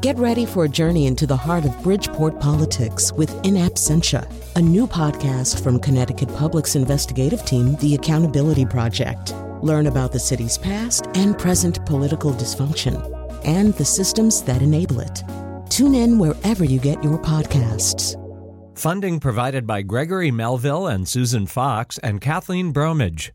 Get ready for a journey into the heart of Bridgeport politics with In Absentia, a new podcast from Connecticut Public's investigative team, The Accountability Project. Learn about the city's past and present political dysfunction and the systems that enable it. Tune in wherever you get your podcasts. Funding provided by Gregory Melville and Susan Fox and Kathleen Bromage.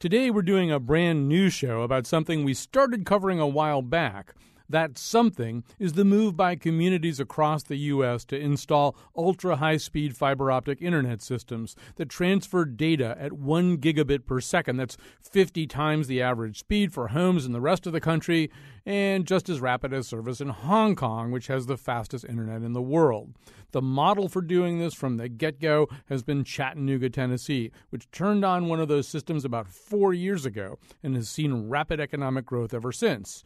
Today we're doing a brand new show about something we started covering a while back that something is the move by communities across the U.S. to install ultra high speed fiber optic internet systems that transfer data at 1 gigabit per second. That's 50 times the average speed for homes in the rest of the country, and just as rapid as service in Hong Kong, which has the fastest internet in the world. The model for doing this from the get go has been Chattanooga, Tennessee, which turned on one of those systems about four years ago and has seen rapid economic growth ever since.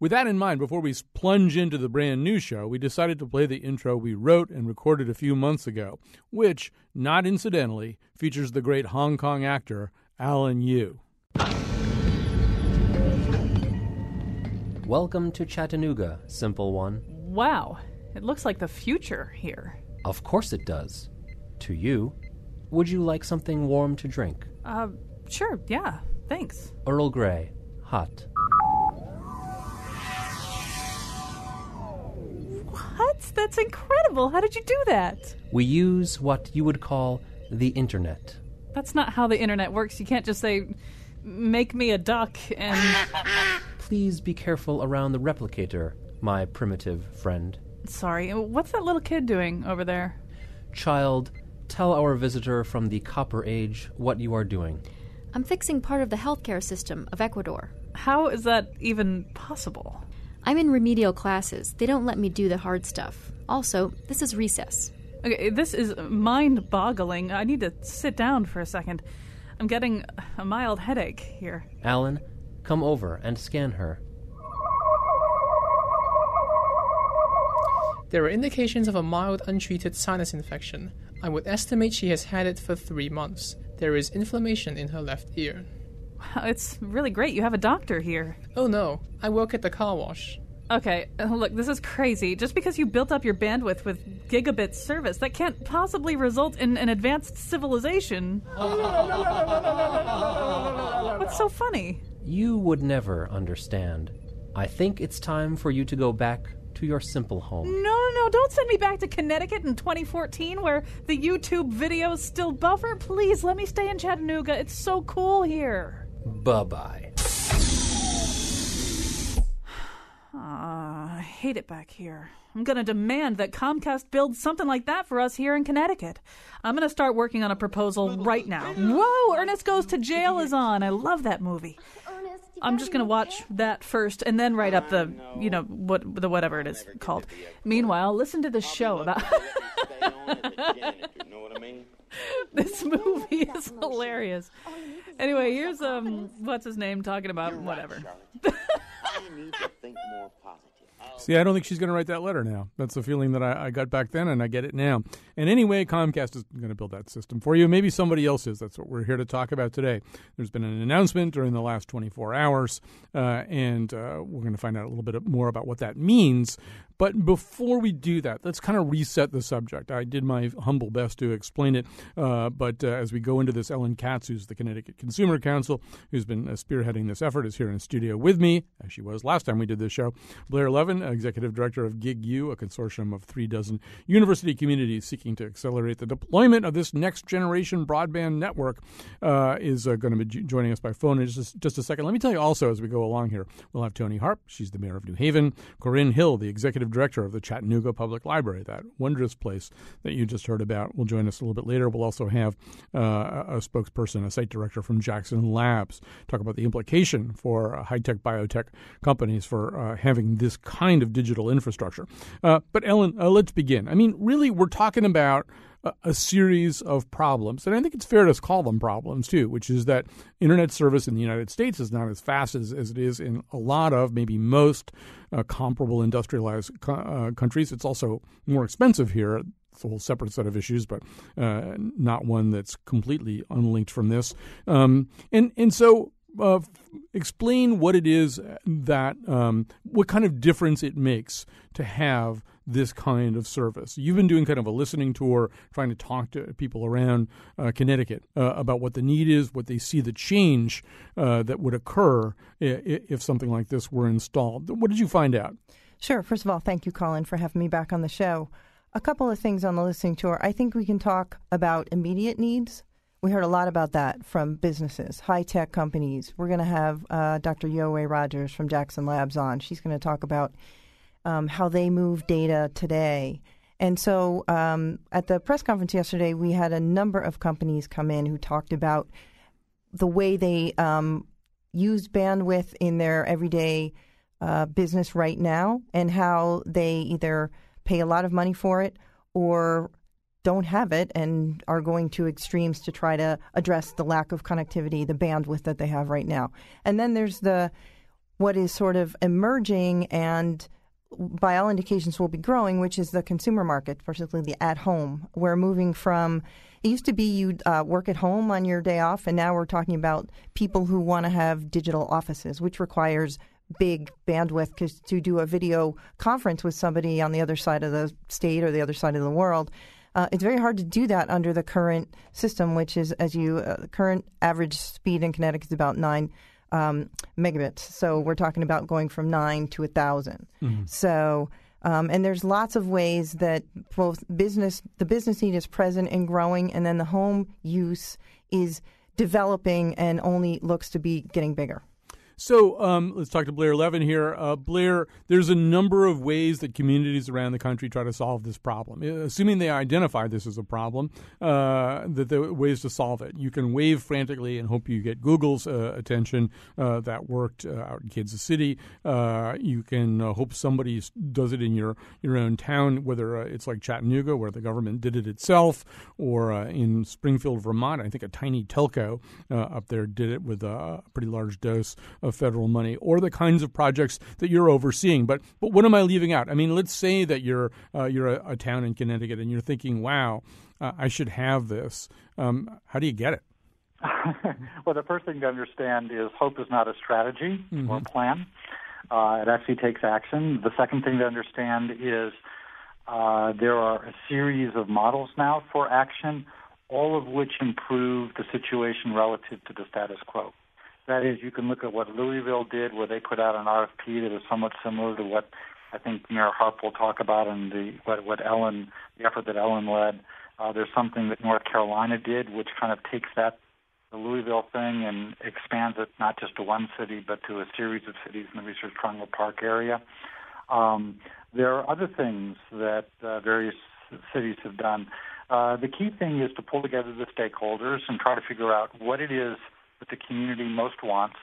With that in mind, before we plunge into the brand new show, we decided to play the intro we wrote and recorded a few months ago, which, not incidentally, features the great Hong Kong actor Alan Yu. Welcome to Chattanooga, Simple One. Wow, it looks like the future here. Of course it does. To you. Would you like something warm to drink? Uh, sure, yeah, thanks. Earl Grey, hot. What? That's incredible. How did you do that? We use what you would call the internet. That's not how the internet works. You can't just say, make me a duck and. Please be careful around the replicator, my primitive friend. Sorry, what's that little kid doing over there? Child, tell our visitor from the Copper Age what you are doing. I'm fixing part of the healthcare system of Ecuador. How is that even possible? I'm in remedial classes. They don't let me do the hard stuff. Also, this is recess. Okay, this is mind boggling. I need to sit down for a second. I'm getting a mild headache here. Alan, come over and scan her. There are indications of a mild untreated sinus infection. I would estimate she has had it for three months. There is inflammation in her left ear. Wow, it's really great you have a doctor here. Oh no, I work at the car wash. Okay, uh, look, this is crazy. Just because you built up your bandwidth with gigabit service, that can't possibly result in an advanced civilization. What's so funny? You would never understand. I think it's time for you to go back to your simple home. No, no, no, don't send me back to Connecticut in 2014 where the YouTube videos still buffer. Please let me stay in Chattanooga. It's so cool here. Bye bye. Ah, I hate it back here. I'm going to demand that Comcast build something like that for us here in Connecticut. I'm going to start working on a proposal right now. Whoa, Ernest Goes to Jail is on. I love that movie. I'm just going to watch that first and then write up the, you know, what the whatever it is called. Meanwhile, listen to the show about This movie is hilarious. Anyway, here's um what's his name talking about whatever. See, I don't think she's going to write that letter now. That's the feeling that I, I, got back then, and I get it now. And anyway, Comcast is going to build that system for you. Maybe somebody else is. That's what we're here to talk about today. There's been an announcement during the last 24 hours, uh, and uh, we're going to find out a little bit more about what that means. But before we do that, let's kind of reset the subject. I did my humble best to explain it, uh, but uh, as we go into this, Ellen Katz, who's the Connecticut Consumer Counsel, who's been uh, spearheading this effort, is here in studio with me, as she was last time we did this show. Blair Levin, Executive Director of GigU, a consortium of three dozen university communities seeking to accelerate the deployment of this next generation broadband network, uh, is uh, going to be joining us by phone in just just a second. Let me tell you also, as we go along here, we'll have Toni Harp. She's the mayor of New Haven. Corinne Hill, the Executive Director of the Chattanooga Public Library, that wondrous place that you just heard about, will join us a little bit later. We'll also have uh, a spokesperson, a site director from Jackson Labs, talk about the implication for uh, high tech biotech companies for uh, having this kind of digital infrastructure. Uh, but, Ellen, uh, let's begin. I mean, really, we're talking about a, series of problems. And I think it's fair to call them problems too, which is that internet service in the United States is not as fast as, as it is in a lot of, maybe most uh, comparable industrialized co- uh, countries. It's also more expensive here. It's a whole separate set of issues, but uh, not one that's completely unlinked from this. Um, and and so uh, explain what it is that um, what kind of difference it makes to have this kind of service. You've been doing kind of a listening tour, trying to talk to people around uh, Connecticut uh, about what the need is, what they see the change uh, that would occur if, if something like this were installed. What did you find out? Sure. First of all, thank you, Colin, for having me back on the show. A couple of things on the listening tour. I think we can talk about immediate needs. We heard a lot about that from businesses, high tech companies. We're going to have uh, Dr. Yohe Rogers from Jackson Labs on. She's going to talk about um, how they move data today. And so um, at the press conference yesterday, we had a number of companies come in who talked about the way they um, use bandwidth in their everyday uh, business right now and how they either pay a lot of money for it or don't have it and are going to extremes to try to address the lack of connectivity, the bandwidth that they have right now. And then there's the what is sort of emerging and by all indications will be growing, which is the consumer market, particularly the at home. We're moving from it used to be you'd uh, work at home on your day off, and now we're talking about people who want to have digital offices, which requires big bandwidth to do a video conference with somebody on the other side of the state or the other side of the world. Uh, it's very hard to do that under the current system, which is, as you, uh, the current average speed in Connecticut is about nine um, megabits. So we're talking about going from nine to a 1000 mm-hmm. So, um, and there's lots of ways that both business, the business need is present and growing, and then the home use is developing and only looks to be getting bigger. So um, let's talk to Blair Levin here. Uh, Blair, there's a number of ways that communities around the country try to solve this problem. Uh, assuming they identify this as a problem, uh, that there are ways to solve it. You can wave frantically and hope you get Google's uh, attention. Uh, that worked uh, out in Kansas City. you can hope somebody does it in your, your own town, whether it's like Chattanooga, where the government did it itself, or in Springfield, Vermont. I think a tiny telco up there did it with a pretty large dose federal money or the kinds of projects that you're overseeing. But but what am I leaving out? I mean, let's say that you're uh, you're a, a, town in Connecticut and you're thinking, wow, uh, I should have this. Um, how do you get it? well, the first thing to understand is hope is not a strategy mm-hmm. or a plan. Uh, it actually takes action. The second thing to understand is uh, there are a series of models now for action, all of which improve the situation relative to the status quo. That is, you can look at what Louisville did, where they put out an RFP that is somewhat similar to what I think Mayor Harp will talk about, and the what what Ellen, the effort that Ellen led. Uh, there's something that North Carolina did, which kind of takes that the Louisville thing and expands it not just to one city, but to a series of cities in the Research Triangle Park area. Um, there are other things that uh, various cities have done. Uh, the key thing is to pull together the stakeholders and try to figure out what it is that the community most wants,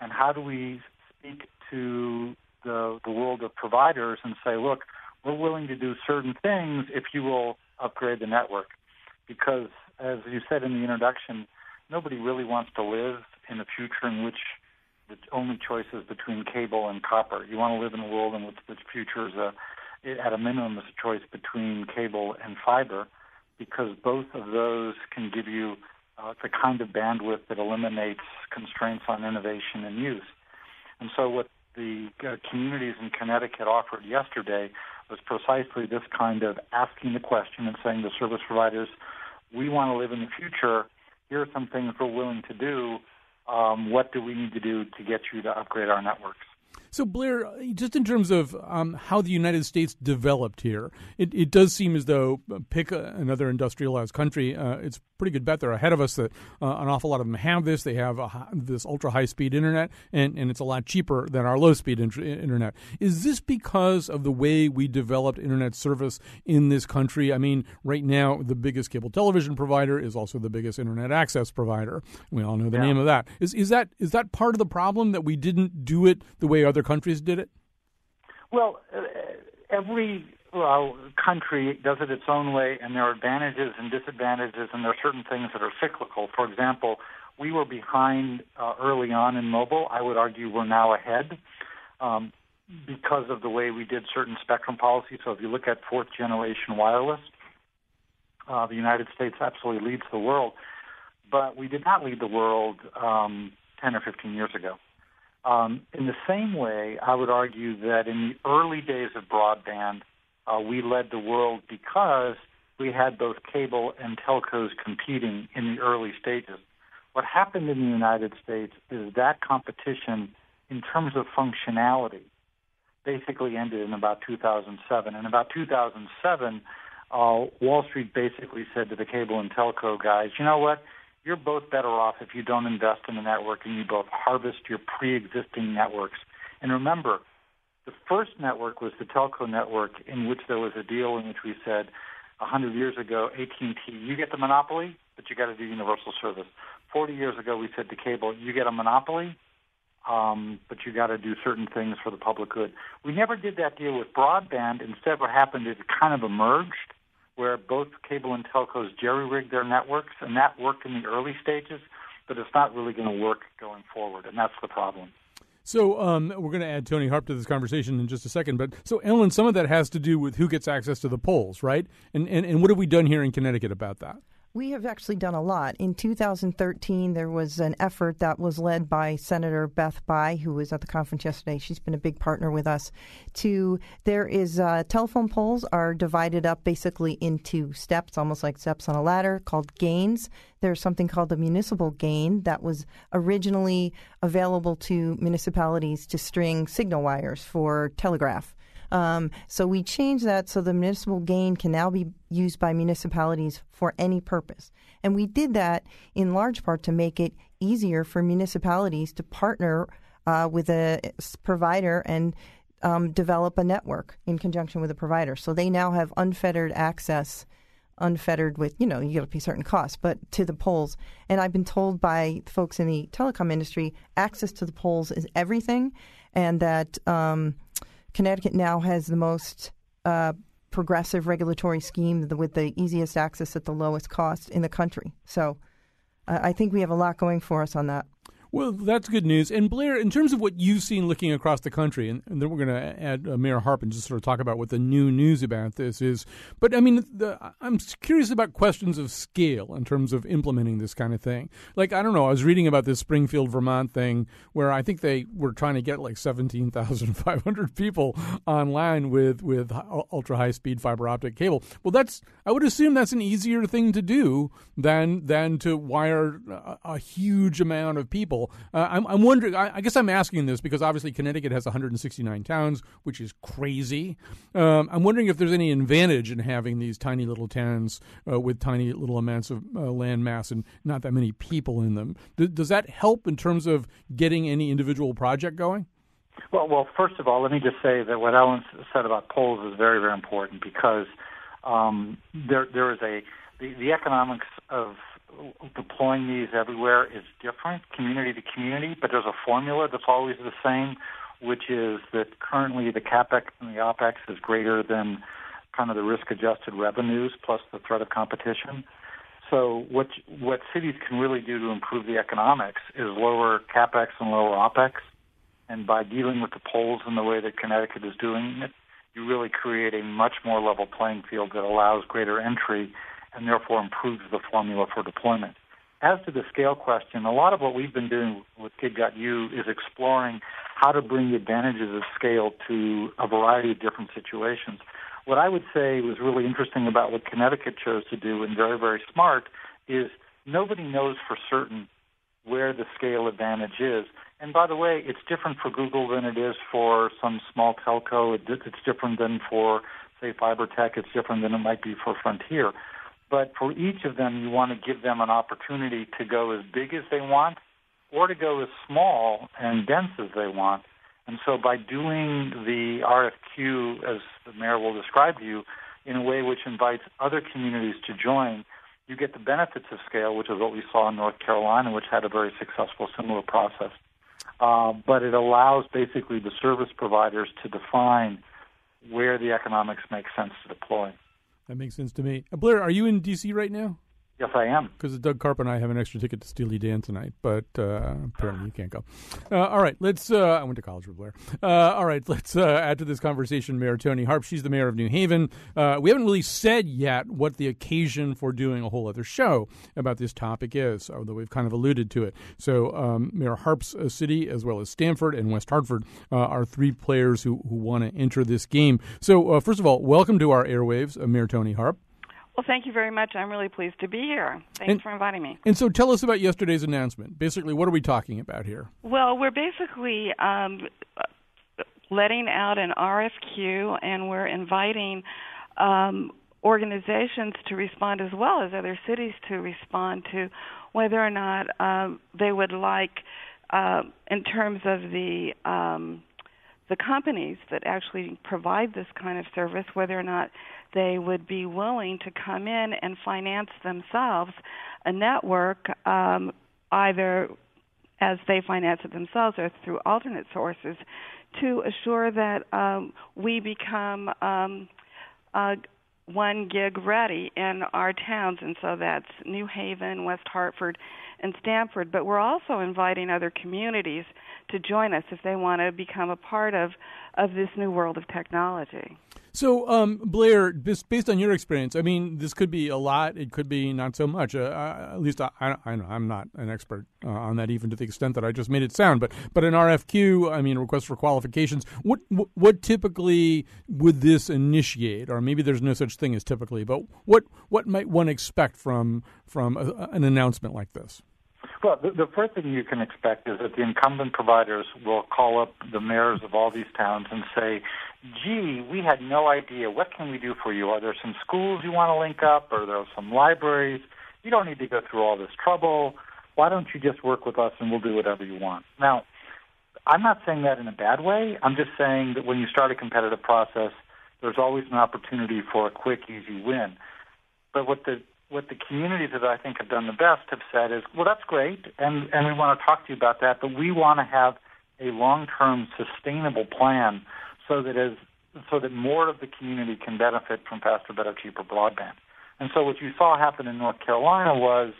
and how do we speak to the, the world of providers and say, look, we're willing to do certain things if you will upgrade the network. Because, as you said in the introduction, nobody really wants to live in a future in which the only choice is between cable and copper. You want to live in a world in which the future is a, at a minimum, is a choice between cable and fiber, because both of those can give you uh, the kind of bandwidth that eliminates constraints on innovation and use. And so, what the uh, communities in Connecticut offered yesterday was precisely this kind of asking the question and saying to service providers, we want to live in the future. Here are some things we're willing to do. Um, what do we need to do to get you to upgrade our networks? So, Blair, just in terms of um, how the United States developed here, it, it does seem as though, uh, pick a, another industrialized country, uh, it's pretty good bet they're ahead of us. That uh, an awful lot of them have this. They have a, this ultra high speed internet, and, and it's a lot cheaper than our low speed internet. Is this because of the way we developed internet service in this country? I mean, right now, the biggest cable television provider is also the biggest internet access provider. We all know the yeah. name of that. Is is that is that part of the problem that we didn't do it the way other countries did it? Well, uh, every well, country does it its own way, and there are advantages and disadvantages, and there are certain things that are cyclical. For example, we were behind uh, early on in mobile. I would argue we're now ahead um, because of the way we did certain spectrum policies. So if you look at fourth generation wireless, uh, the United States absolutely leads the world. But we did not lead the world um, 10 or 15 years ago. Um, in the same way, I would argue that in the early days of broadband, uh, we led the world because we had both cable and telcos competing in the early stages. What happened in the United States is that competition, in terms of functionality, basically ended in about 2007. In about 2007, uh, Wall Street basically said to the cable and telco guys, you know what? You're both better off if you don't invest in the network and you both harvest your pre-existing networks. And remember, the first network was the telco network in which there was a deal in which we said 100 years ago, AT&T, you get the monopoly, but you got to do universal service. 40 years ago, we said to cable, you get a monopoly, um, but you got to do certain things for the public good. We never did that deal with broadband. Instead, what happened is it kind of emerged where both cable and telcos jerry rig their networks, and that worked in the early stages, but it's not really going to work going forward, and that's the problem. So um, we're going to add Toni Harp to this conversation in just a second. But so, Ellen, some of that has to do with who gets access to the poles, right? And, and and what have we done here in Connecticut about that? We have actually done a lot. In 2013, there was an effort that was led by Senator Beth Bye, who was at the conference yesterday. She's been a big partner with us. To there is uh, telephone poles are divided up basically into steps, almost like steps on a ladder, called gains. There's something called the municipal gain that was originally available to municipalities to string signal wires for telegraph. Um, so we changed that so the municipal gain can now be used by municipalities for any purpose. And we did that in large part to make it easier for municipalities to partner uh, with a provider and um, develop a network in conjunction with a provider. So they now have unfettered access unfettered with, you know, you got to pay certain costs, but to the poles. And I've been told by folks in the telecom industry, access to the poles is everything, and that um, Connecticut now has the most uh, progressive regulatory scheme with the easiest access at the lowest cost in the country. So uh, I think we have a lot going for us on that. Well, that's good news. And Blair, in terms of what you've seen looking across the country, and, and then we're going to add uh, Mayor Harp and just sort of talk about what the new news about this is. But I mean, the, I'm curious about questions of scale in terms of implementing this kind of thing. Like, I don't know, I was reading about this Springfield, Vermont thing where I think they were trying to get like 17,500 people online with, with ultra high speed fiber optic cable. Well, that's, I would assume that's an easier thing to do than, than to wire a, a huge amount of people uh, I'm, I'm, wondering. I, I, guess I'm asking this because obviously Connecticut has 169 towns, which is crazy. Um, I'm wondering if there's any advantage in having these tiny little towns uh, with tiny little amounts of uh, land mass and not that many people in them. D- does that help in terms of getting any individual project going? Well, well, first of all, let me just say that what Ellen said about poles is very, very important because um, there there is a the, the economics of deploying these everywhere is different, community to community, but there's a formula that's always the same, which is that currently the capex and the opex is greater than kind of the risk-adjusted revenues plus the threat of competition. So what what cities can really do to improve the economics is lower capex and lower opex, and by dealing with the poles in the way that Connecticut is doing it, you really create a much more level playing field that allows greater entry and therefore improves the formula for deployment. As to the scale question, a lot of what we've been doing with Gig.U is exploring how to bring the advantages of scale to a variety of different situations. What I would say was really interesting about what Connecticut chose to do and very, very smart is nobody knows for certain where the scale advantage is. And by the way, it's different for Google than it is for some small telco. It's different than for, say, Fibertech. It's different than it might be for Frontier. But for each of them, you want to give them an opportunity to go as big as they want or to go as small and dense as they want. And so by doing the RFQ, as the mayor will describe to you, in a way which invites other communities to join, you get the benefits of scale, which is what we saw in North Carolina, which had a very successful similar process. Uh, but it allows basically the service providers to define where the economics make sense to deploy. That makes sense to me. Uh, Blair, are you in D.C. right now? Yes, I am. Because Doug Carp and I have an extra ticket to Steely Dan tonight, but uh, apparently you can't go. Uh, all right, let's. Uh, I went to college with Blair. Uh, all right, let's uh, add to this conversation Mayor Toni Harp. She's the mayor of New Haven. Uh, we haven't really said yet what the occasion for doing a whole other show about this topic is, although we've kind of alluded to it. So, um, Mayor Harp's city, as well as Stamford and West Hartford, are three players who, who want to enter this game. So, first of all, welcome to our airwaves, Mayor Toni Harp. Well, thank you very much. I'm really pleased to be here. Thanks and, for inviting me. And so, tell us about yesterday's announcement. Basically, what are we talking about here? Well, we're basically um, letting out an RFQ, and we're inviting um, organizations to respond as well as other cities to respond to whether or not um, they would like, uh, in terms of the um, the companies that actually provide this kind of service, whether or not they would be willing to come in and finance themselves a network, um, either as they finance it themselves or through alternate sources, to assure that um, we become um, uh, one gig ready in our towns, and so that's New Haven, West Hartford, and Stamford. But we're also inviting other communities to join us if they want to become a part of of this new world of technology. So, um, Blair, based on your experience, I mean, this could be a lot. It could be not so much. Uh, at least I, I, I know I'm not an expert uh, on that, even to the extent that I just made it sound. But, but an RFQ, I mean, request for qualifications. What, what, typically would this initiate, or maybe there's no such thing as typically, but what, what might one expect from from a, an announcement like this? Well, the first thing you can expect is that the incumbent providers will call up the mayors of all these towns and say, gee, we had no idea. What can we do for you? Are there some schools you want to link up? Or there are some libraries? You don't need to go through all this trouble. Why don't you just work with us and we'll do whatever you want? Now, I'm not saying that in a bad way. I'm just saying that when you start a competitive process, there's always an opportunity for a quick, easy win. But what the what the communities that I think have done the best have said is, well, that's great, and and we want to talk to you about that, but we want to have a long-term sustainable plan so that as so that more of the community can benefit from faster, better, cheaper broadband. And so what you saw happen in North Carolina was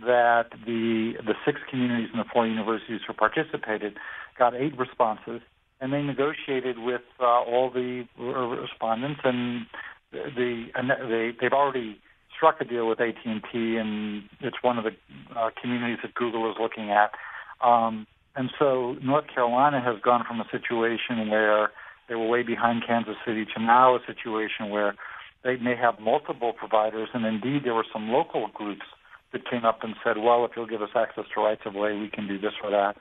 that the the six communities and the four universities who participated got eight responses, and they negotiated with uh, all the respondents, and the and they they've already struck a deal with AT and T, and it's one of the uh, communities that Google is looking at. Um, and so North Carolina has gone from a situation where they were way behind Kansas City to now a situation where they may have multiple providers, and indeed there were some local groups that came up and said, well, if you'll give us access to rights of way, we can do this or that.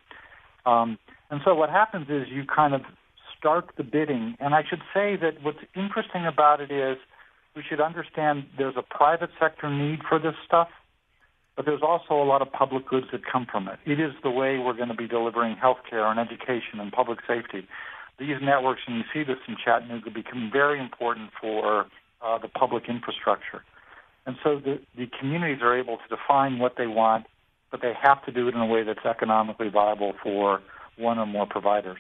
Um, and so what happens is you kind of start the bidding, and I should say that what's interesting about it is – we should understand there's a private sector need for this stuff, but there's also a lot of public goods that come from it. It is the way we're going to be delivering healthcare and education and public safety. These networks, and you see this in Chattanooga, become very important for uh, the public infrastructure. And so the, the communities are able to define what they want, but they have to do it in a way that's economically viable for one or more providers.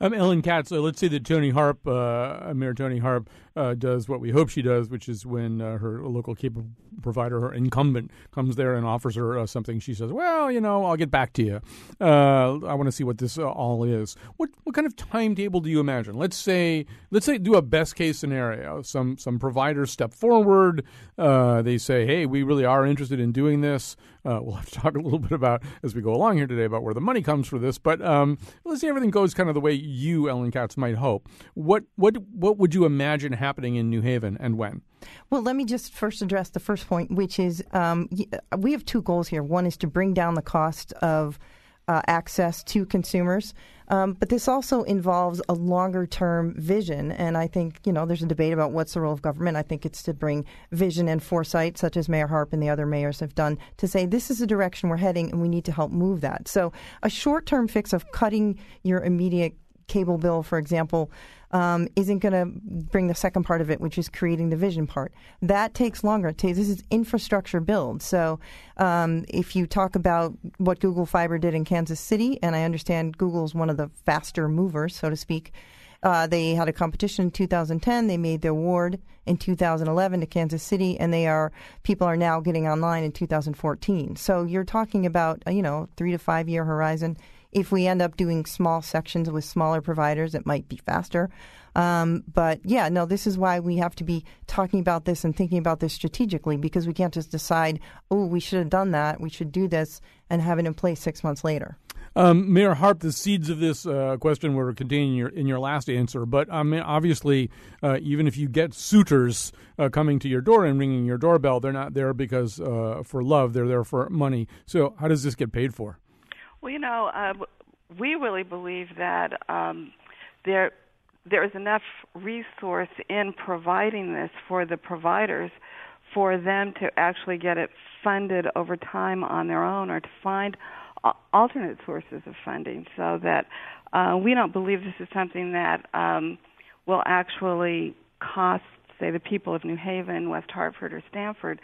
Um, Ellen Katz, uh, let's say that Toni Harp, uh, Mayor Toni Harp, uh, does what we hope she does, which is when uh, her local cable provider, her incumbent, comes there and offers her uh, something. She says, "Well, you know, I'll get back to you. Uh, I want to see what this uh, all is." What what kind of timetable do you imagine? Let's say let's say do a best case scenario. Some some providers step forward. they say, "Hey, we really are interested in doing this." we'll have to talk a little bit about as we go along here today about where the money comes for this. But um, let's say everything goes kind of the way you, Ellen Katz, might hope. What what what would you imagine happening in New Haven and when? Well, let me just first address the first point, which is um, we have two goals here. One is to bring down the cost of uh, access to consumers. Um, but this also involves a longer term vision. And I think, you know, there's a debate about what's the role of government. I think it's to bring vision and foresight, such as Mayor Harp and the other mayors have done, to say this is the direction we're heading and we need to help move that. So a short term fix of cutting your immediate cable bill, for example, um, isn't going to bring the second part of it, which is creating the vision part. That takes longer. This is infrastructure build. So um, if you talk about what Google Fiber did in Kansas City, and I understand Google is one of the faster movers, so to speak, Uh, they had a competition in 2010. They made the award in 2011 to Kansas City, and they are people are now getting online in 2014. So you're talking about you know three to five year horizon. If we end up doing small sections with smaller providers, it might be faster. Um, but yeah, no, this is why we have to be talking about this and thinking about this strategically because we can't just decide, oh, we should have done that, we should do this, and have it in place six months later. Um, Mayor Harp, the seeds of this uh, question were contained in your, in your last answer, but mean, obviously, uh, even if you get suitors uh, coming to your door and ringing your doorbell, they're not there because uh, for love; they're there for money. So, how does this get paid for? Well, you know, uh, we really believe that um, there there is enough resource in providing this for the providers for them to actually get it funded over time on their own or to find alternate sources of funding so that uh, we don't believe this is something that um, will actually cost, say, the people of New Haven, West Hartford, or Stamford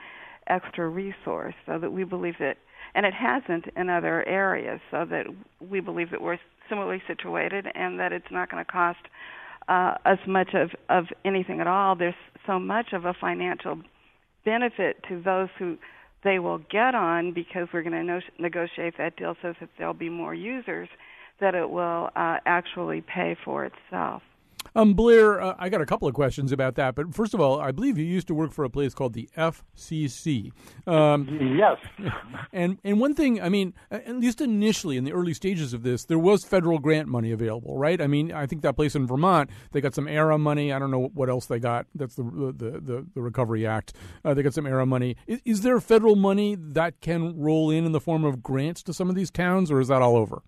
extra resource. So that we believe that, and it hasn't in other areas, so that we believe that we're similarly situated and that it's not going to cost uh, as much of, of anything at all. There's so much of a financial benefit to those who they will get on because we're going to no- negotiate that deal so that there'll be more users that it will uh, actually pay for itself. Um, Blair, uh, I got a couple of questions about that. But first of all, I believe you used to work for a place called the FCC. Um, yes. And and one thing, I mean, at least initially in the early stages of this, there was federal grant money available, right? I mean, I think that place in Vermont, they got some ARRA money. I don't know what else they got. That's the the the, the Recovery Act. Uh, they got some ARRA money. Is, is there federal money that can roll in in the form of grants to some of these towns, or is that all over?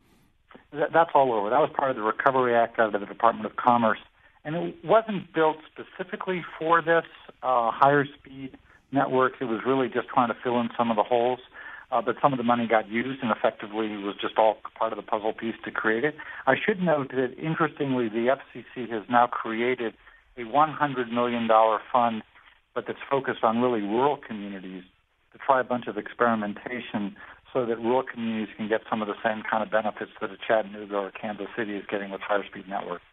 That's all over. That was part of the Recovery Act out of the Department of Commerce and it wasn't built specifically for this uh, higher speed network. It was really just trying to fill in some of the holes. Uh, but some of the money got used and effectively was just all part of the puzzle piece to create it. I should note that interestingly, the FCC has now created a $100 million fund, but that's focused on really rural communities to try a bunch of experimentation so that rural communities can get some of the same kind of benefits that a Chattanooga or Kansas City is getting with higher speed networks.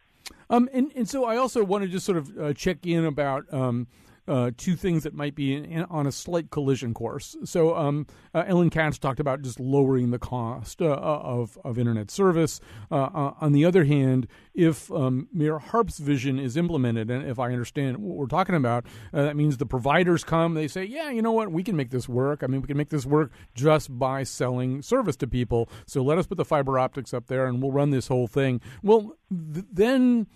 Um, and, and so I also want to just sort of uh, check in about um, uh, two things that might be in, in, on a slight collision course. So, um, uh, Ellen Katz talked about just lowering the cost uh, uh of, of internet service. Uh, uh, on the other hand, if um, Mayor Harp's vision is implemented, and if I understand what we're talking about, that means the providers come, they say, yeah, you know what, we can make this work. I mean, we can make this work just by selling service to people. So let us put the fiber optics up there and we'll run this whole thing. Well, th- then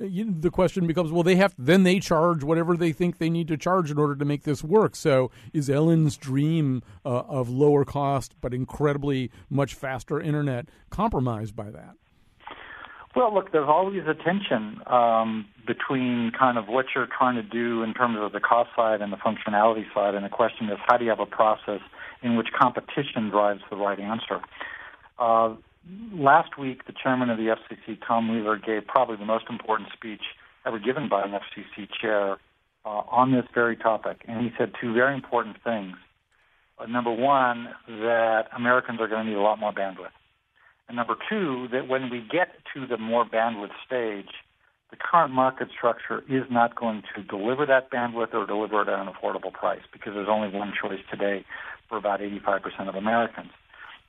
the question becomes well they have then they charge whatever they think they need to charge in order to make this work. So is ellen's dream uh, of lower cost but incredibly much faster internet compromised by that? Well look there's always a tension um, between kind of what you're trying to do in terms of the cost side and the functionality side and the question is how do you have a process in which competition drives the right answer. Uh, last week, the chairman of the FCC, Tom Wheeler, gave probably the most important speech ever given by an FCC chair uh, on this very topic. And he said two very important things. Uh, number one, that Americans are going to need a lot more bandwidth. And number two, that when we get to the more bandwidth stage, the current market structure is not going to deliver that bandwidth or deliver it at an affordable price because there's only one choice today for about 85% of Americans.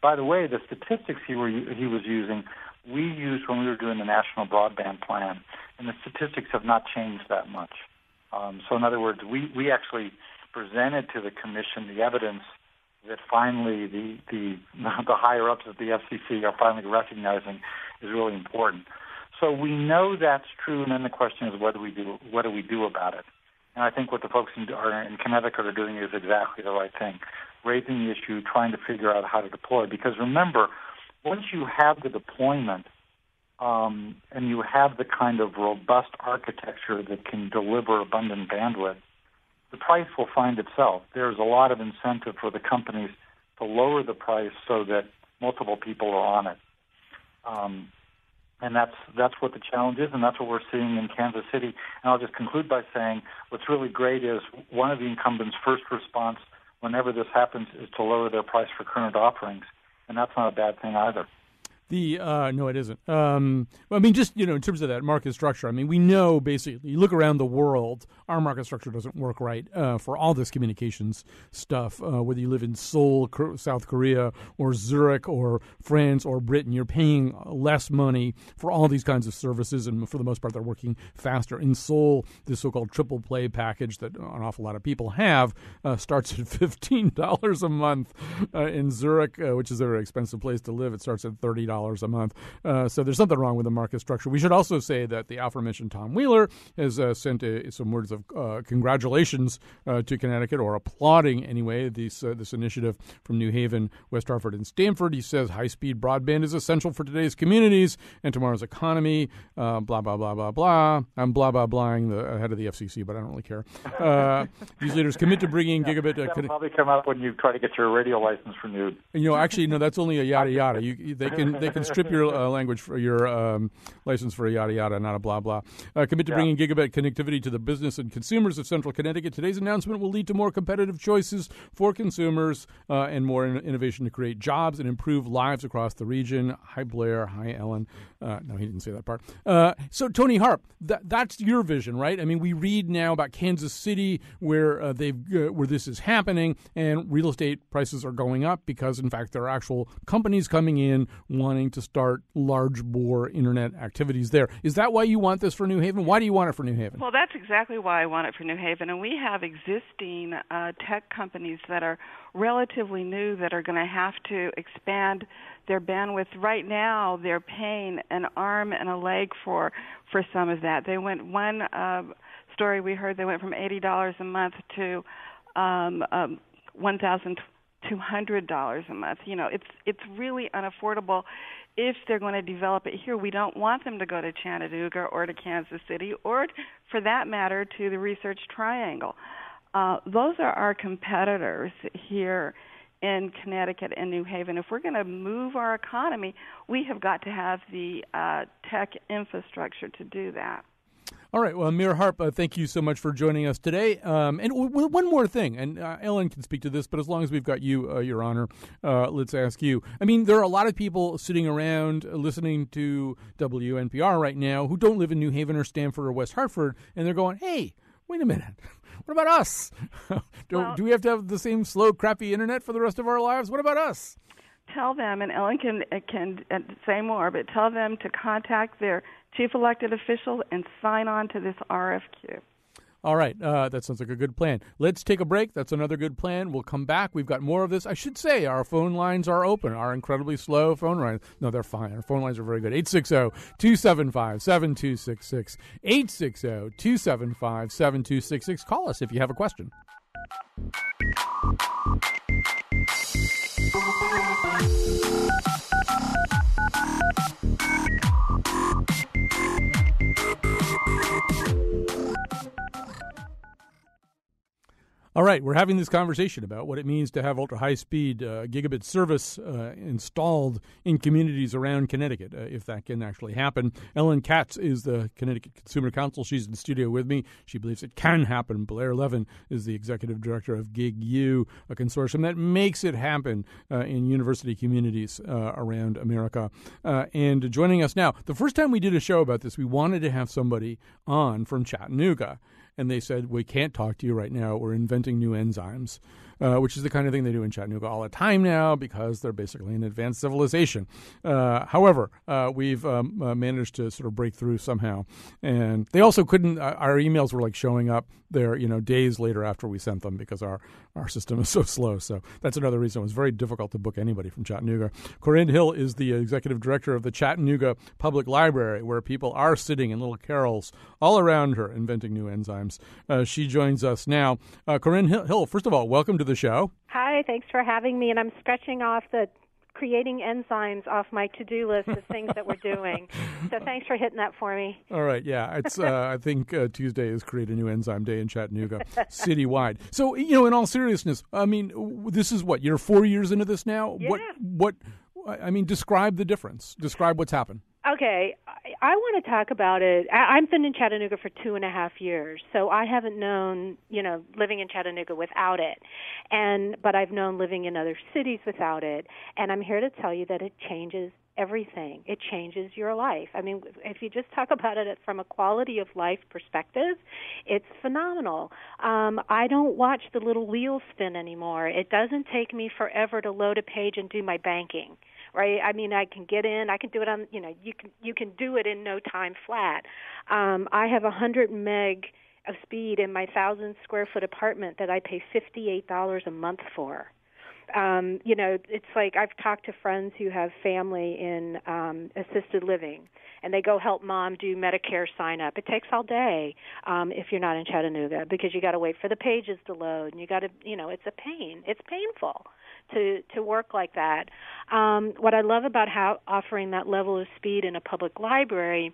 By the way, the statistics he, were, he was using, we used when we were doing the national broadband plan, and the statistics have not changed that much. Um, so, in other words, we, we actually presented to the commission the evidence that finally the, the, the higher ups at the FCC are finally recognizing is really important. So we know that's true, and then the question is, what do we do? What do we do about it? And I think what the folks in, in Connecticut are doing is exactly the right thing raising the issue, trying to figure out how to deploy. Because remember, once you have the deployment um, and you have the kind of robust architecture that can deliver abundant bandwidth, the price will find itself. There's a lot of incentive for the companies to lower the price so that multiple people are on it. Um, and that's that's what the challenge is, and that's what we're seeing in Kansas City. And I'll just conclude by saying what's really great is one of the incumbents' first response whenever this happens is to lower their price for current offerings, and that's not a bad thing either. The uh, no, it isn't. Um, I mean, just you know, in terms of that market structure. I mean, we know basically. You look around the world, our market structure doesn't work right uh, for all this communications stuff. Uh, whether you live in Seoul, South Korea, or Zurich, or France, or Britain, you're paying less money for all these kinds of services, and for the most part, they're working faster. In Seoul, this so-called triple play package that an awful lot of people have uh, starts at fifteen dollars a month. Uh, in Zurich, uh, which is a very expensive place to live, it starts at thirty dollars a month. Uh, so there's something wrong with the market structure. We should also say that the aforementioned Tom Wheeler has uh, sent a, some words of uh, congratulations uh, to Connecticut, or applauding anyway this uh, this initiative from New Haven, West Hartford, and Stamford. He says high speed broadband is essential for today's communities and tomorrow's economy. blah blah blah blah blah. I'm blah blah blahing the head of the FCC, but I don't really care. these leaders commit to bringing yeah, gigabit. That'll probably come up when you try to get your radio license renewed. You know, actually, no, that's only a yada yada. You, they can they can strip your uh, language for your um, license for a yada yada, not a blah blah. Uh, commit to Yeah. bringing gigabit connectivity to the business and consumers of Central Connecticut. Today's announcement will lead to more competitive choices for consumers uh, and more in- innovation to create jobs and improve lives across the region. Hi Blair. Hi Ellen. Uh, no, he didn't say that part. Uh, so Toni Harp, that, that's your vision, right? I mean, we read now about Kansas City where uh, they've uh, where this is happening, and real estate prices are going up because, in fact, there are actual companies coming in wanting to start large bore internet activities there. Is that why you want this for New Haven? Why do you want it for New Haven? Well, that's exactly why I want it for New Haven. And we have existing uh, tech companies that are relatively new that are going to have to expand their bandwidth. Right now, they're paying an arm and a leg for for some of that. They went one uh, story we heard they went from eighty dollars a month to um, um, one thousand two hundred dollars a month. You know, it's it's really unaffordable if they're going to develop it here. We don't want them to go to Chattanooga or to Kansas City or, for that matter, to the Research Triangle. Uh, those are our competitors here in Connecticut and New Haven. If we're going to move our economy, we have got to have the uh, tech infrastructure to do that. All right. Well, Mayor Harp, uh, thank you so much for joining us today. Um, and w- w- one more thing, and uh, Ellen can speak to this, but as long as we've got you, uh, Your Honor, uh, let's ask you. I mean, there are a lot of people sitting around uh, listening to WNPR right now who don't live in New Haven or Stamford or West Hartford, and they're going, hey, wait a minute. What about us? do, Well- do we have to have the same slow, crappy internet for the rest of our lives? What about us? tell them, and Ellen can can uh, say more, but tell them to contact their chief elected official and sign on to this RFQ. All right, uh, that sounds like a good plan. Let's take a break. That's another good plan. We'll come back. We've got more of this. I should say our phone lines are open. Our incredibly slow phone lines. No, they're fine. Our phone lines are very good. 860 275 7266. 860 275 7266. Call us if you have a question. All right, we're having this conversation about what it means to have ultra high speed uh, gigabit service uh, installed in communities around Connecticut, uh, if that can actually happen. Ellen Katz is the Connecticut Consumer Counsel. She's in the studio with me. She believes it can happen. Blair Levin is the executive director of GigU, a consortium that makes it happen uh, in university communities uh, around America. Uh, and joining us now, the first time we did a show about this, we wanted to have somebody on from Chattanooga and they said we can't talk to you right now. We're inventing new enzymes, uh, which is the kind of thing they do in Chattanooga all the time now because they're basically an advanced civilization. Uh, however, uh, we've um, uh, managed to sort of break through somehow, and they also couldn't. Uh, our emails were like showing up there, you know, days later after we sent them because our our system is so slow. So that's another reason it was very difficult to book anybody from Chattanooga. Corinne Hill is the executive director of the Chattanooga Public Library, where people are sitting in little carrels all around her inventing new enzymes. She joins us now. Corinne Hill, Hill, first of all, welcome to the show. Hi, thanks for having me. And I'm scratching off the creating enzymes off my to-do list of things that we're doing. So thanks for hitting that for me. All right, yeah, it's. Uh, I think uh, Tuesday is create a new enzyme day in Chattanooga, citywide. So you know, in all seriousness, I mean, this is what you're four years into this now. What? What? I mean, describe the difference. Describe what's happened. Okay, I, I want to talk about it. I, I've been in Chattanooga for two and a half years, so I haven't known, you know, living in Chattanooga without it, and but I've known living in other cities without it, and I'm here to tell you that it changes everything. It changes your life. I mean, if you just talk about it from a quality of life perspective, it's phenomenal. Um, I don't watch the little wheels spin anymore. It doesn't take me forever to load a page and do my banking right? I mean, I can get in. I can do it on. You know, you can you can do it in no time flat. Um, I have a hundred meg of speed in my thousand square foot apartment that I pay fifty eight dollars a month for um, you know, it's like I've talked to friends who have family in um, assisted living, and they go help mom do Medicare sign up. It takes all day um, if you're not in Chattanooga because you got to wait for the pages to load, and you got to, you know, it's a pain. It's painful to to work like that. Um, what I love about how offering that level of speed in a public library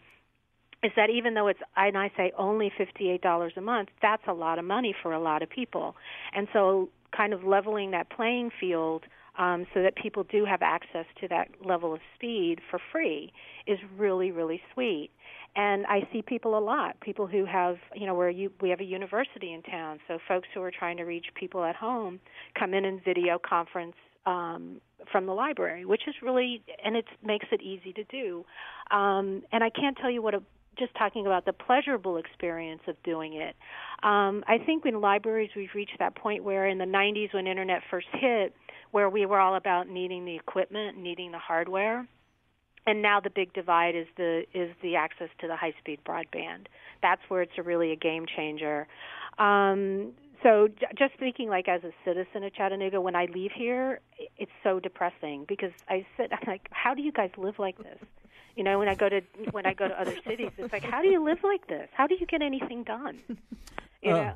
is that even though it's and I say only $58 a month, that's a lot of money for a lot of people. And so kind of leveling that playing field um, so that people do have access to that level of speed for free is really really sweet. And I see people a lot people who have you know where you we have a university in town. So folks who are trying to reach people at home come in and video conference um, from the library which is really and it makes it easy to do. Um, and I can't tell you what a just talking about the pleasurable experience of doing it. Um, I think in libraries we've reached that point where in the 90s when internet first hit, where we were all about needing the equipment, needing the hardware, and now the big divide is the is the access to the high speed broadband. That's where it's a really a game changer. Um, so j- just speaking like as a citizen of Chattanooga, when I leave here, it's so depressing because I sit. I'm like, how do you guys live like this? You know, when I go to when I go to other cities, it's like, how do you live like this? How do you get anything done? You uh, know.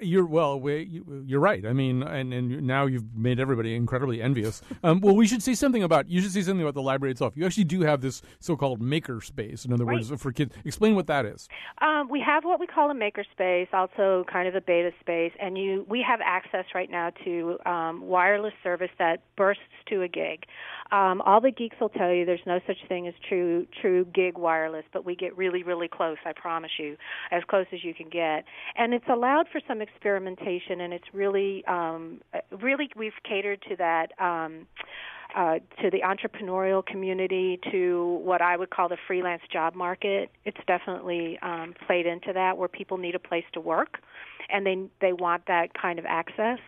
You're well. We, you, are right. I mean, and, and now you've made everybody incredibly envious. Um, well, we should say something about. You should say something about the library itself. You actually do have this so-called maker space. In other right. words, for kids. Explain what that is. Um, we have what we call a maker space, also kind of a beta space, and you we have access right now to um, wireless service that bursts to a gig. Um, all the geeks will tell you there's no such thing as true true gig wireless, but we get really really close. I promise you, as close as you can get, and it's allowed for some experimentation, and it's really um, really we've catered to that. Um, uh, to the entrepreneurial community, to what I would call the freelance job market. It's definitely um, played into that, where people need a place to work, and they they want that kind of access.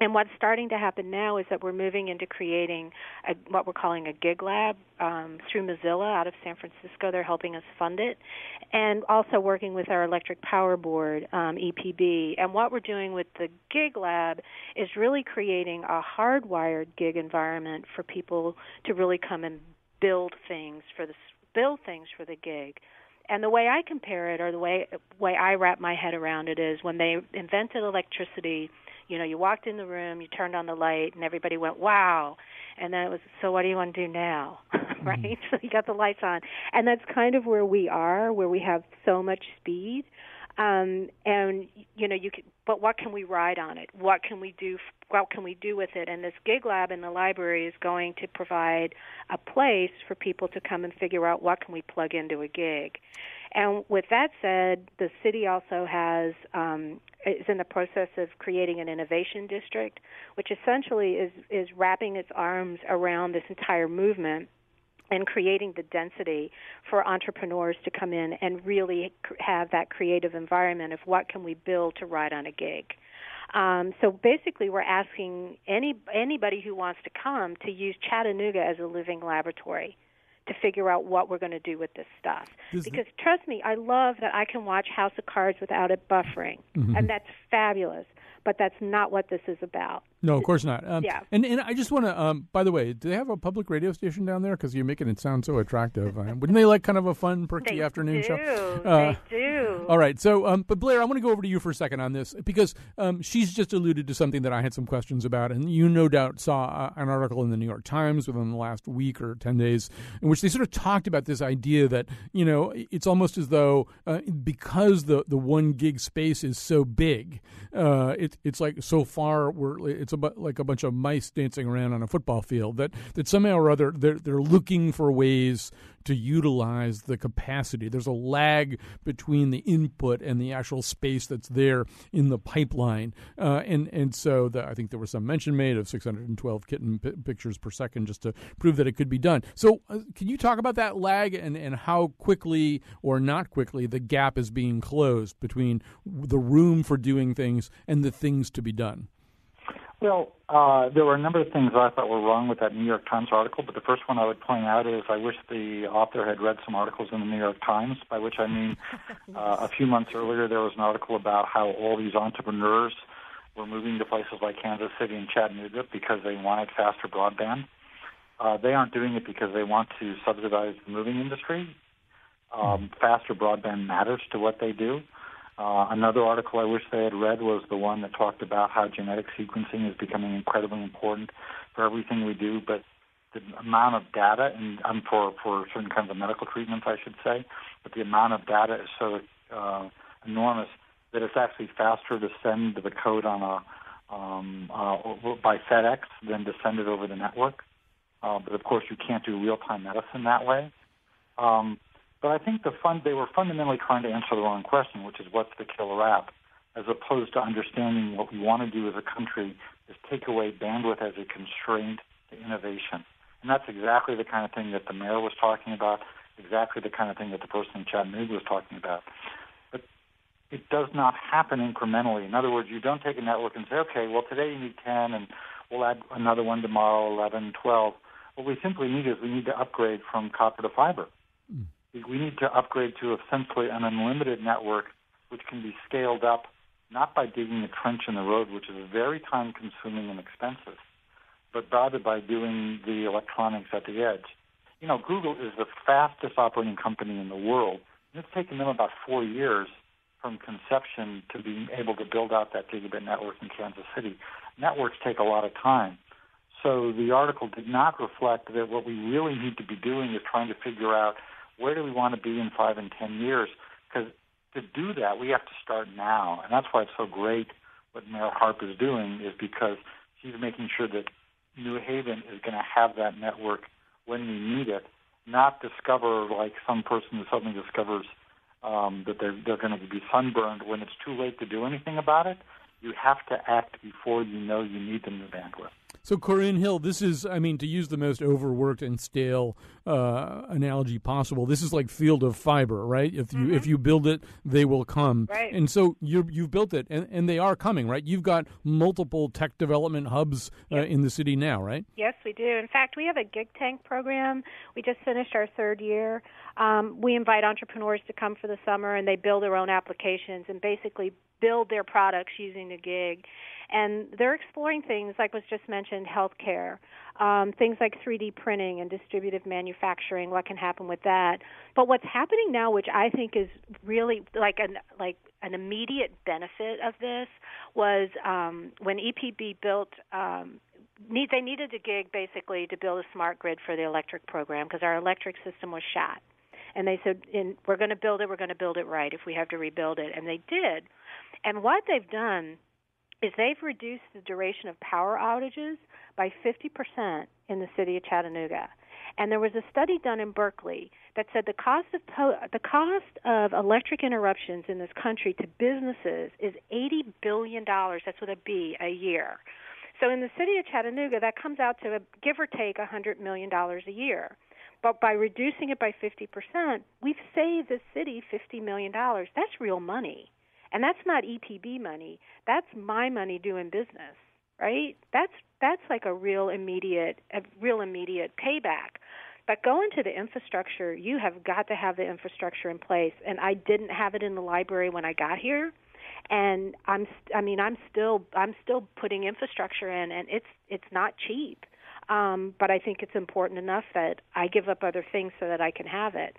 And what's starting to happen now is that we're moving into creating a, what we're calling a gig lab um, through Mozilla out of San Francisco. They're helping us fund it, and also working with our electric power board, um, EPB. And what we're doing with the gig lab is really creating a hardwired gig environment for people to really come and build things for the build things for the gig. And the way I compare it, or the way way I wrap my head around it, is when they invented electricity you know, you walked in the room, you turned on the light, and everybody went, "Wow!" And then it was, "So what do you want to do now?" right? Mm-hmm. So you got the lights on, and that's kind of where we are, where we have so much speed. Um, and you know, you can. But what can we ride on it? What can we do? What can we do with it? And this gig lab in the library is going to provide a place for people to come and figure out what can we plug into a gig. And with that said, the city also has um, is in the process of creating an innovation district, which essentially is is wrapping its arms around this entire movement and creating the density for entrepreneurs to come in and really have that creative environment of what can we build to ride on a gig. Um, so basically, we're asking any anybody who wants to come to use Chattanooga as a living laboratory to figure out what we're going to do with this stuff. Does because trust me, I love that I can watch House of Cards without it buffering, mm-hmm. and that's fabulous. But that's not what this is about. No, of course not. Um, yeah. And and I just want to. Um, by the way, do they have a public radio station down there? Because you're making it sound so attractive. Uh, wouldn't they like kind of a fun, perky they afternoon do. show? Uh, they do. All right. So, um, but Blair, I want to go over to you for a second on this because um, she's just alluded to something that I had some questions about, and you no doubt saw uh, an article in the New York Times within the last week or ten days in which they sort of talked about this idea that you know it's almost as though uh, because the the one gig space is so big, uh, it, it's like so far we're it's a like a bunch of mice dancing around on a football field. That that somehow or other they're they're looking for ways to utilize the capacity. There's a lag between the input and the actual space that's there in the pipeline, uh, and and so the, I think there was some mention made of 612 kitten p- pictures per second just to prove that it could be done. So, uh, can you talk about that lag and and how quickly or not quickly the gap is being closed between the room for doing things and the things to be done? Well, uh, there were a number of things I thought were wrong with that New York Times article, but the first one I would point out is I wish the author had read some articles in the New York Times, by which I mean uh, a few months earlier there was an article about how all these entrepreneurs were moving to places like Kansas City and Chattanooga because they wanted faster broadband. Uh, they aren't doing it because they want to subsidize the moving industry. Um, faster broadband matters to what they do. Uh, another article I wish they had read was the one that talked about how genetic sequencing is becoming incredibly important for everything we do, but the amount of data, and um, for, for certain kinds of medical treatments, I should say, but the amount of data is so uh, enormous that it's actually faster to send the code on a um, uh, by FedEx than to send it over the network. Uh, but of course, you can't do real-time medicine that way. Um, but I think the fund they were fundamentally trying to answer the wrong question, which is what's the killer app, as opposed to understanding what we want to do as a country is take away bandwidth as a constraint to innovation. And that's exactly the kind of thing that the mayor was talking about, exactly the kind of thing that the person in Chattanooga was talking about. But it does not happen incrementally. In other words, you don't take a network and say, okay, well, today you need 10, and we'll add another one tomorrow, 11, 12. What we simply need is we need to upgrade from copper to fiber. Mm we need to upgrade to essentially an unlimited network which can be scaled up not by digging a trench in the road, which is very time consuming and expensive, but rather by doing the electronics at the edge. You know, Google is the fastest operating company in the world. And it's taken them about four years from conception to being able to build out that gigabit network in Kansas City. Networks take a lot of time. So the article did not reflect that what we really need to be doing is trying to figure out where do we want to be in five and ten years? Because to do that, we have to start now, and that's why it's so great what Mayor Harp is doing is because she's making sure that New Haven is going to have that network when we need it, not discover like some person who suddenly discovers um, that they're they're going to be sunburned when it's too late to do anything about it. You have to act before you know you need the new bandwidth. So, Corinne Hill, this is, I mean, to use the most overworked and stale uh, analogy possible, this is like field of fiber, right? If you mm-hmm. if you build it, they will come. Right. And so you you've built it, and, and they are coming, right? You've got multiple tech development hubs uh, yep. in the city now, right? Yes, we do. In fact, we have a gig tank program. We just finished our third year. Um, we invite entrepreneurs to come for the summer, and they build their own applications and basically build their products using the gig and they're exploring things like was just mentioned, healthcare, um, things like 3D printing and distributive manufacturing. What can happen with that? But what's happening now, which I think is really like an like an immediate benefit of this, was um, when EPB built. Um, need they needed a gig basically to build a smart grid for the electric program because our electric system was shot and they said we're going to build it we're going to build it right if we have to rebuild it and they did and what they've done is they've reduced the duration of power outages by 50% in the city of Chattanooga. And there was a study done in Berkeley that said the cost of po- the cost of electric interruptions in this country to businesses is 80 billion dollars. That's with a B a year. So in the city of Chattanooga, that comes out to a, give or take 100 million dollars a year. But by reducing it by 50%, we've saved the city 50 million dollars. That's real money. And that's not EPB money. That's my money doing business, right? That's that's like a real immediate a real immediate payback. But going to the infrastructure, you have got to have the infrastructure in place. And I didn't have it in the library when I got here. And I'm I mean I'm still I'm still putting infrastructure in and it's it's not cheap. Um, but I think it's important enough that I give up other things so that I can have it.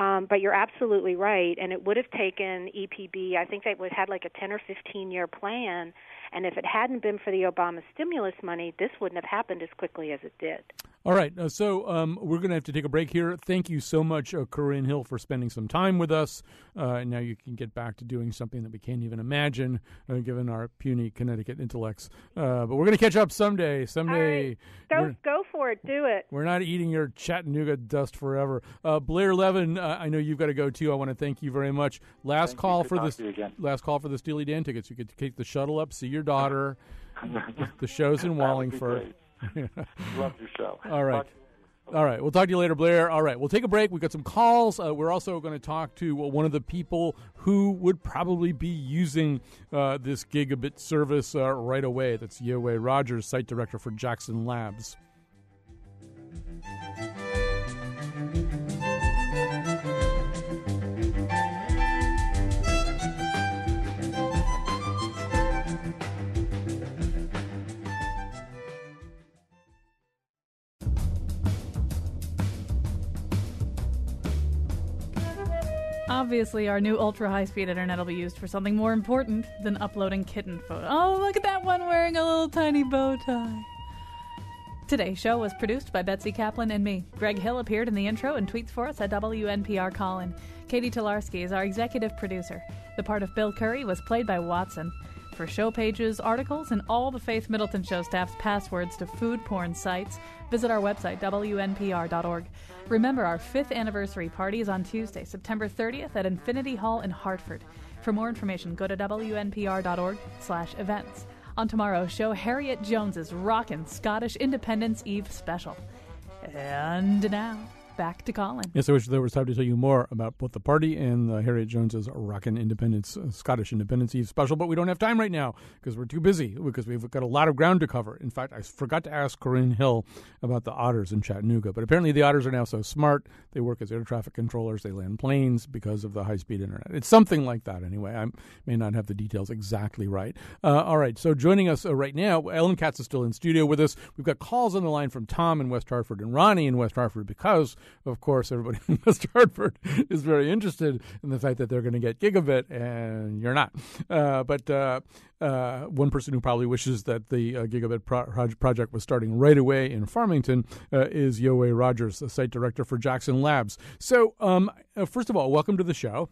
Um, but you're absolutely right, and it would have taken EPB. I think they would had like a 10 or 15 year plan, and if it hadn't been for the Obama stimulus money, this wouldn't have happened as quickly as it did. All right, uh, so um, we're going to have to take a break here. Thank you so much, uh, Corinne Hill, for spending some time with us. Uh, now you can get back to doing something that we can't even imagine, uh, given our puny Connecticut intellects. Uh, but we're going to catch up someday. Someday, go go for it. Do it. We're not eating your Chattanooga dust forever. Uh, Blair Levin, I know you've got to go too. I want to thank you very much. Last thank call for this. Last call for the Steely Dan tickets. You could take the shuttle up, see your daughter. the show's in Wallingford. Love your show. All right. All right. We'll talk to you later, Blair. All right. We'll take a break. We've got some calls. Uh, we're also going to talk to one of the people who would probably be using uh, this gigabit service uh, right away. That's Yu-Hui Rogers, site director for Jackson Labs. Obviously, our new ultra high speed internet will be used for something more important than uploading kitten photos. Oh, look at that one wearing a little tiny bow tie. Today's show was produced by Betsy Kaplan and me. Greg Hill appeared in the intro and tweets for us at WNPR Colin. Katie Tolarski is our executive producer. The part of Bill Curry was played by Watson. For show pages, articles, and all the Faith Middleton Show staff's passwords to food porn sites, visit our website, WNPR.org. Remember, our fifth anniversary party is on Tuesday, September 30th at Infinity Hall in Hartford. For more information, go to WNPR.org/events. On tomorrow's show, Harriet Jones's Rockin' Scottish Independence Eve special. And now, back to Colin. Yes, I wish there was time to tell you more about both the party and uh, Harriet Jones's Rockin' Independence, uh, Scottish Independence Eve special, but we don't have time right now because we're too busy because we've got a lot of ground to cover. In fact, I forgot to ask Corinne Hill about the otters in Chattanooga, but apparently the otters are now so smart they work as air traffic controllers. They land planes because of the high speed internet. It's something like that anyway. I may not have the details exactly right. Uh, all right, so joining us uh, right now, Elin Katz is still in studio with us. We've got calls on the line from Tom in West Hartford and Ronnie in West Hartford because of course, everybody in West Hartford is very interested in the fact that they're going to get gigabit, and you're not. Uh, but uh, uh, one person who probably wishes that the uh, gigabit pro- project was starting right away in Farmington uh, is Yu-Hui Rogers, the site director for Jackson Labs. So, um, uh, first of all, welcome to the show.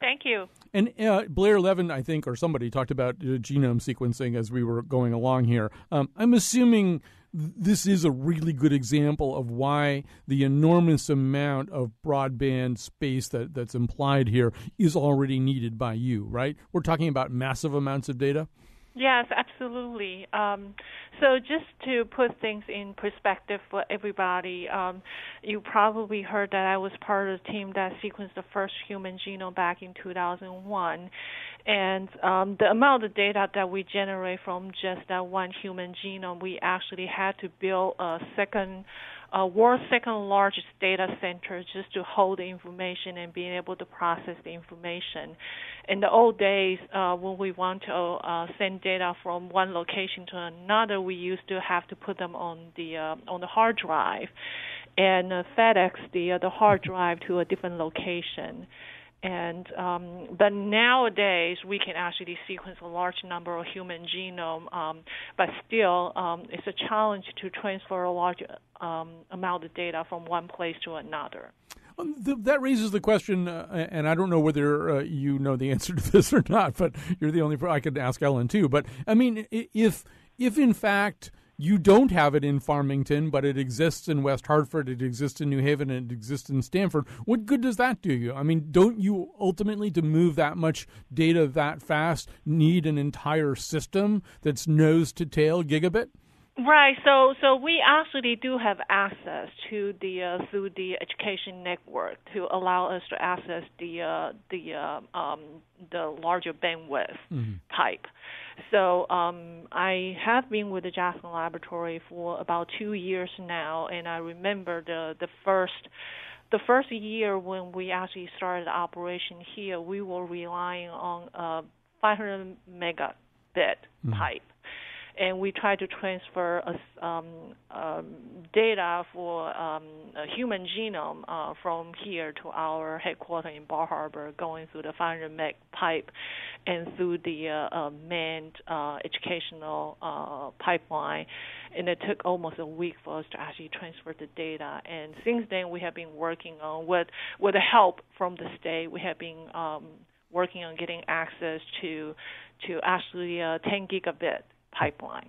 Thank you. And uh, Blair Levin, I think, or somebody talked about uh, genome sequencing as we were going along here. Um, I'm assuming this is a really good example of why the enormous amount of broadband space that, that's implied here is already needed by you, right? We're talking about massive amounts of data. Yes, absolutely. Um, so, just to put things in perspective for everybody, um, you probably heard that I was part of the team that sequenced the first human genome back in 2001. And um, the amount of data that we generate from just that one human genome, we actually had to build a second uh, world's second largest data center just to hold the information and being able to process the information. In the old days, uh, when we want to uh, send data from one location to another, we used to have to put them on the uh, on the hard drive and uh, FedEx the uh, the hard drive to a different location and um, but nowadays we can actually sequence a large number of human genome, um, but still um, it's a challenge to transfer a large um, amount of data from one place to another. Um, that raises the question, uh, and I don't know whether uh, you know the answer to this or not, but you're the only. I could ask Elin too. But I mean, if if in fact you don't have it in Farmington, but it exists in West Hartford, it exists in New Haven, and it exists in Stamford. What good does that do you? I mean, don't you ultimately, to move that much data that fast, need an entire system that's nose to tail gigabit? Right. So, so we actually do have access to the uh, through the education network to allow us to access the uh, the uh, um, the larger bandwidth mm-hmm. type. So um, I have been with the Jackson Laboratory for about two years now, and I remember the the first the first year when we actually started operation here, we were relying on a 500 megabit mm. pipe. And we try to transfer a, um, um, data for um, a human genome uh, from here to our headquarters in Bar Harbor, going through the 500 meg pipe and through the uh, uh, manned uh, educational uh, pipeline. And it took almost a week for us to actually transfer the data. And since then, we have been working on with with the help from the state. We have been um, working on getting access to to actually a 10 gigabit pipeline.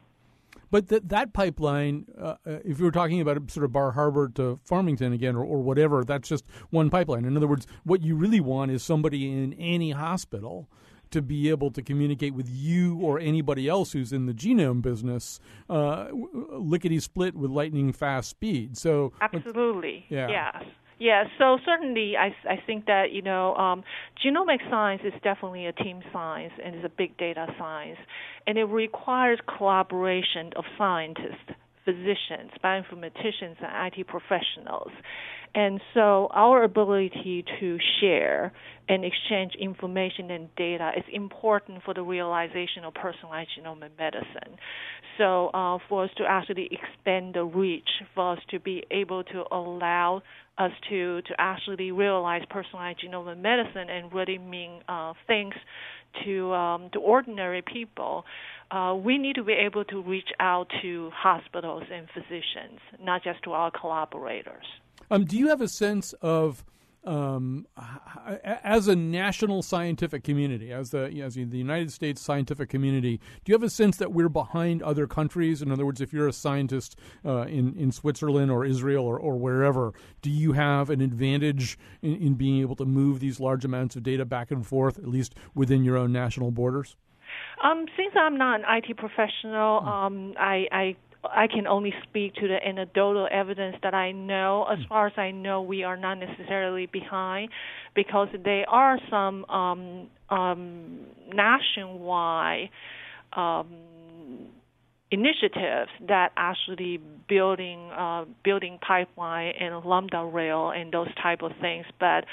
But that that pipeline, uh, if you were talking about sort of Bar Harbor to Farmington again, or, or whatever, that's just one pipeline. In other words, what you really want is somebody in any hospital to be able to communicate with you or anybody else who's in the genome business, uh, lickety split with lightning fast speed. So absolutely, yeah. yes. Yeah, so certainly I, I think that, you know, um, genomic science is definitely a team science and it's a big data science. And it requires collaboration of scientists, physicians, bioinformaticians, and IT professionals. And so our ability to share and exchange information and data is important for the realization of personalized genomic medicine. So uh, for us to actually expand the reach, for us to be able to allow us to, to actually realize personalized genomic medicine and really mean uh, things to um, to ordinary people, uh, we need to be able to reach out to hospitals and physicians, not just to our collaborators. Um, do you have a sense of um, as a national scientific community, as the as the United States scientific community, do you have a sense that we're behind other countries? In other words, if you're a scientist uh, in in Switzerland or Israel or, or wherever, do you have an advantage in, in being able to move these large amounts of data back and forth, at least within your own national borders? Um, since I'm not an IT professional, hmm. um, I, I I can only speak to the anecdotal evidence that I know. As hmm. far as I know, we are not necessarily behind because there are some um, um, nationwide um, initiatives that actually building uh, building pipeline and lambda rail and those type of things, but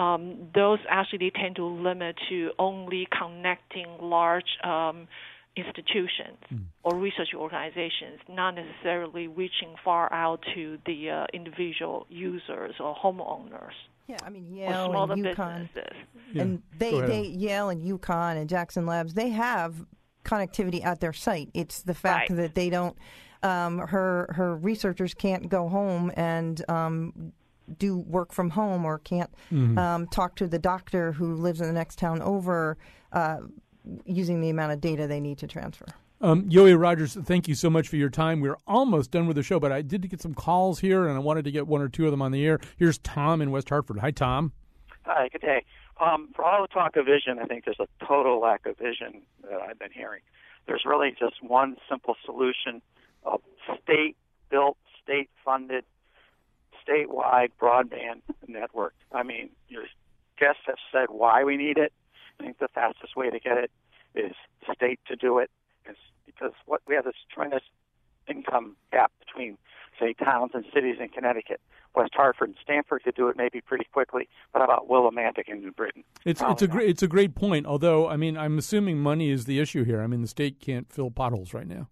um, those actually tend to limit to only connecting large um, institutions mm. or research organizations, not necessarily reaching far out to the uh, individual users or homeowners. Yeah, I mean Yale and UConn, yeah. and they, they Yale and UConn and Jackson Labs they have connectivity at their site. It's the fact right. that they don't. Um, her her researchers can't go home and um, do work from home or can't mm-hmm. um, talk to the doctor who lives in the next town over. Uh, using the amount of data they need to transfer. Um, Yu-Hui Rogers, thank you so much for your time. We're almost done with the show, but I did get some calls here, and I wanted to get one or two of them on the air. Here's Tom in West Hartford. Hi, Tom. Hi, good day. Um, for all the talk of vision, I think there's a total lack of vision that I've been hearing. There's really just one simple solution: a state-built, state-funded, statewide broadband network. I mean, your guests have said why we need it. I think the fastest way to get it is state to do it, is because what we have this tremendous income gap between, say, towns and cities in Connecticut. West Hartford and Stamford could do it maybe pretty quickly, but how about Willimantic in New Britain? It's it's a great it's a great point. Although I mean, I'm assuming money is the issue here. I mean, the state can't fill potholes right now.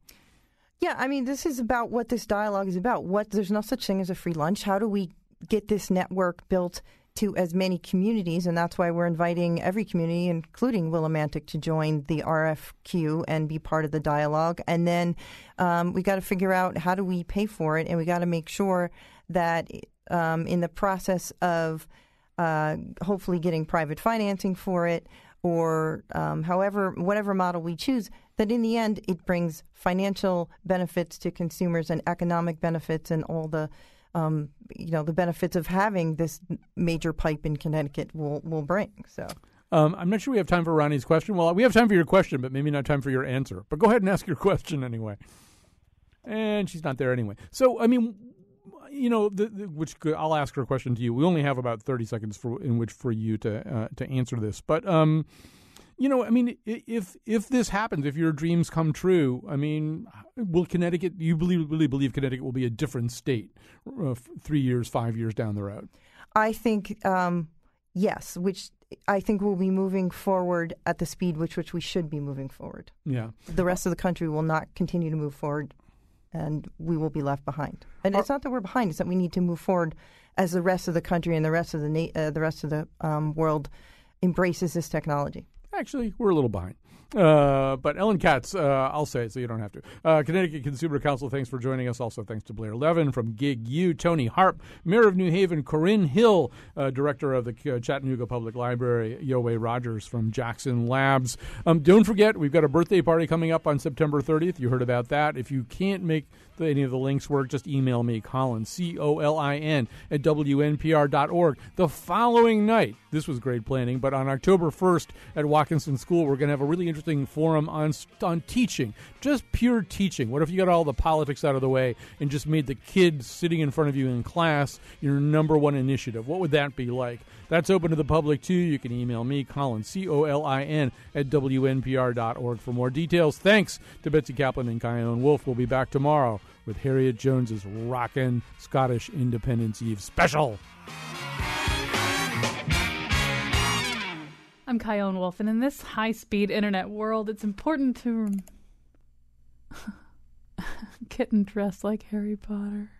Yeah, I mean, this is about what this dialogue is about. What there's no such thing as a free lunch. How do we get this network built to as many communities, and that's why we're inviting every community, including Willimantic, to join the RFQ and be part of the dialogue. And then um, we got to figure out how do we pay for it, and we got to make sure that um, in the process of uh, hopefully getting private financing for it, or um, however, whatever model we choose, that in the end it brings financial benefits to consumers and economic benefits and all the um, you know the benefits of having this major pipe in Connecticut will will bring. So. Um, I'm not sure we have time for Ronnie's question. Well, we have time for your question, but maybe not time for your answer. But go ahead and ask your question anyway. And she's not there anyway. So, I mean, you know, the, the, which I'll ask her question to you. We only have about 30 seconds for in which for you to uh, to answer this. But um, you know, I mean, if if this happens, if your dreams come true, I mean, will Connecticut? You believe really believe Connecticut will be a different state uh, three years, five years down the road? I think um, yes, which I think we'll be moving forward at the speed which which we should be moving forward. Yeah. The rest of the country will not continue to move forward, and we will be left behind. And it's not that we're behind; it's that we need to move forward as the rest of the country and the rest of the na- uh, the rest of the um, world embraces this technology. Actually, we're a little behind. Uh, but Elin Katz, uh, I'll say it so you don't have to. Uh, Connecticut Consumer Counsel, thanks for joining us. Also, thanks to Blair Levin from Gig U, Toni Harp, Mayor of New Haven, Corinne Hill, uh, Director of the Chattanooga Public Library, Yu-Hui Rogers from Jackson Labs. Um, don't forget, we've got a birthday party coming up on September 30th. You heard about that. If you can't make any of the links work, just email me, Colin, C O L I N, at WNPR.org. The following night, this was great planning, but on October 1st at Watkinson School, we're going to have a really interesting forum on, on teaching, just pure teaching. What if you got all the politics out of the way and just made the kids sitting in front of you in class your number one initiative? What would that be like? That's open to the public too. You can email me, Colin, C O L I N, at WNPR.org for more details. Thanks to Betsy Kaplan and Chion Wolf. We'll be back tomorrow with Harriet Jones's Rockin' Scottish Independence Eve special. I'm Chion Wolf, and in this high speed internet world, it's important to get dressed like Harry Potter.